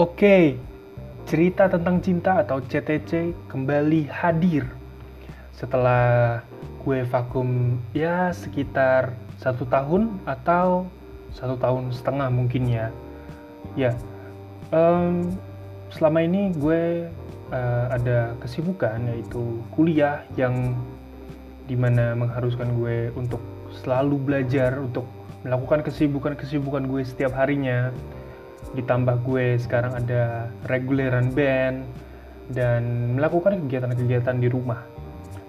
Oke, cerita tentang cinta atau CTC kembali hadir setelah gue vakum ya sekitar satu tahun atau satu tahun setengah mungkin ya. Ya, um, selama ini gue uh, ada kesibukan yaitu kuliah yang di mana mengharuskan gue untuk selalu belajar untuk melakukan kesibukan-kesibukan gue setiap harinya ditambah gue sekarang ada reguleran band dan melakukan kegiatan-kegiatan di rumah.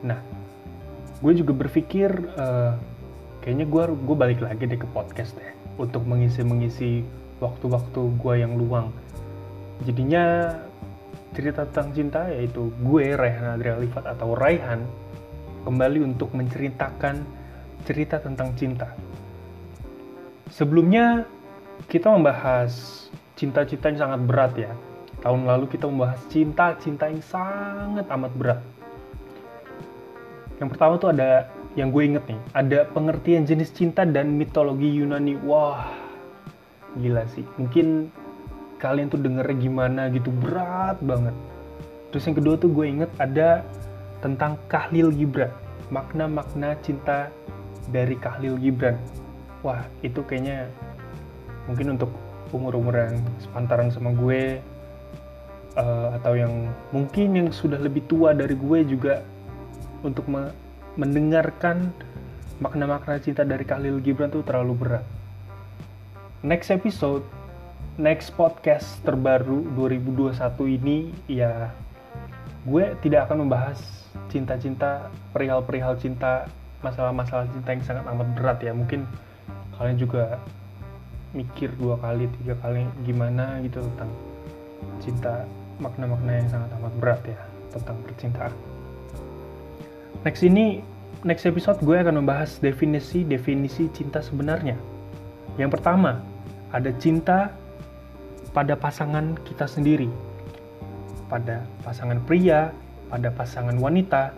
Nah gue juga berpikir uh, kayaknya gue gue balik lagi deh ke podcast deh untuk mengisi-mengisi waktu-waktu gue yang luang. Jadinya cerita tentang cinta yaitu gue Raihan Adria Lifat atau Raihan kembali untuk menceritakan cerita tentang cinta. Sebelumnya kita membahas cinta-cinta yang sangat berat ya. Tahun lalu kita membahas cinta-cinta yang sangat amat berat. Yang pertama tuh ada yang gue inget nih ada pengertian jenis cinta dan mitologi Yunani. Wah gila sih. Mungkin kalian tuh dengernya gimana gitu berat banget. Terus yang kedua tuh gue inget ada tentang Kahlil Gibran. Makna-makna cinta dari Kahlil Gibran. Wah itu kayaknya mungkin untuk umur-umur yang sepantaran sama gue uh, atau yang mungkin yang sudah lebih tua dari gue juga untuk me mendengarkan makna-makna cinta dari Khalil Gibran tuh terlalu berat. Next episode, next podcast terbaru 2021 ini ya gue tidak akan membahas cinta-cinta, perihal-perihal cinta, masalah-masalah cinta yang sangat amat berat ya. Mungkin kalian juga mikir dua kali, tiga kali gimana gitu tentang cinta, makna-makna yang sangat amat berat ya tentang percintaan. Next ini, next episode gue akan membahas definisi-definisi cinta sebenarnya. Yang pertama, ada cinta pada pasangan kita sendiri. Pada pasangan pria, pada pasangan wanita,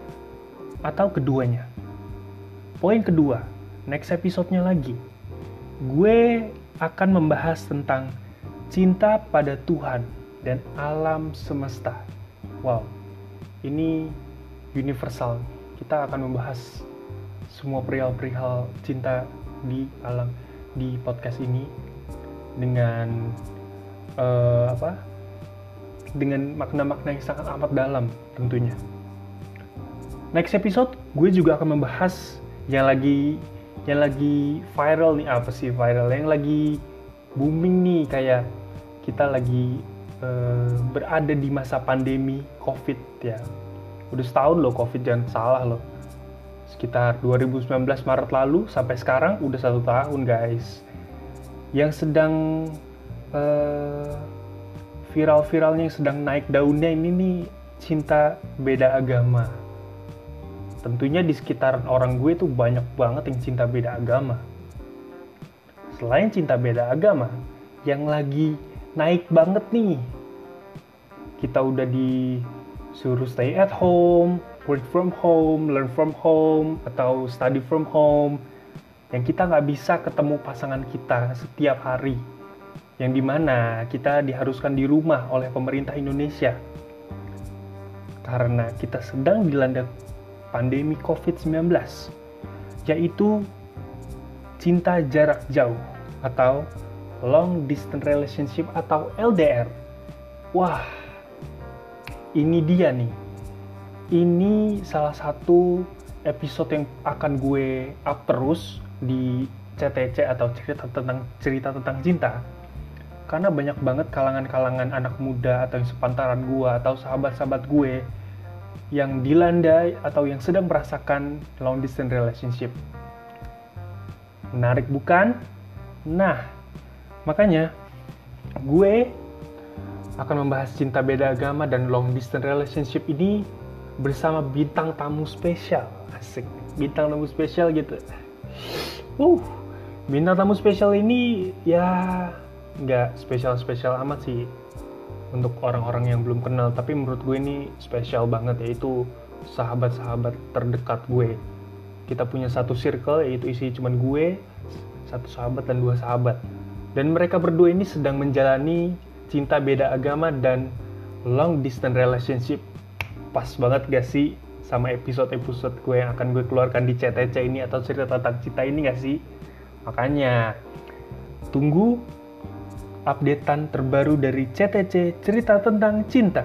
atau keduanya. Poin kedua, next episode-nya lagi. Gue akan membahas tentang cinta pada Tuhan dan alam semesta. Wow, ini universal kita akan membahas semua perihal-perihal cinta di alam di podcast ini dengan uh, apa dengan makna-makna yang sangat amat dalam tentunya. Next episode gue juga akan membahas yang lagi yang lagi viral nih apa sih viral? Yang lagi booming nih kayak kita lagi uh, berada di masa pandemi covid ya. Udah setahun loh covid jangan salah loh. Sekitar 2019 Maret lalu sampai sekarang udah satu tahun guys. Yang sedang uh, viral-viralnya yang sedang naik daunnya ini nih cinta beda agama tentunya di sekitar orang gue tuh banyak banget yang cinta beda agama. Selain cinta beda agama yang lagi naik banget nih kita udah di suruh stay at home, work from home, learn from home, atau study from home, yang kita nggak bisa ketemu pasangan kita setiap hari, yang di mana kita diharuskan di rumah oleh pemerintah Indonesia. Karena kita sedang dilanda pandemi COVID-19, yaitu cinta jarak jauh atau long distance relationship atau LDR. Wah, ini dia nih. Ini salah satu episode yang akan gue up terus di CTC atau cerita tentang cerita tentang cinta. Karena banyak banget kalangan-kalangan anak muda atau yang sepantaran gue atau sahabat-sahabat gue yang dilanda atau yang sedang merasakan long distance relationship. Menarik bukan? Nah, makanya gue akan membahas cinta beda agama dan long distance relationship ini bersama bintang tamu spesial. Asik, bintang tamu spesial gitu. Uh, bintang tamu spesial ini ya nggak spesial-spesial amat sih untuk orang-orang yang belum kenal, tapi menurut gue ini spesial banget yaitu sahabat-sahabat terdekat gue. Kita punya satu circle yaitu isi cuman gue, satu sahabat dan dua sahabat. Dan mereka berdua ini sedang menjalani cinta beda agama dan long distance relationship. Pas banget gak sih sama episode-episode gue yang akan gue keluarkan di CTC ini atau cerita tentang cinta ini gak sih? Makanya, tunggu updatean terbaru dari CTC cerita tentang cinta.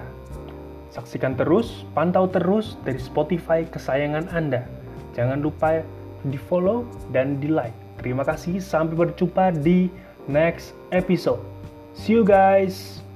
Saksikan terus, pantau terus dari Spotify kesayangan Anda. Jangan lupa di follow dan di like. Terima kasih, sampai berjumpa di next episode. See you guys!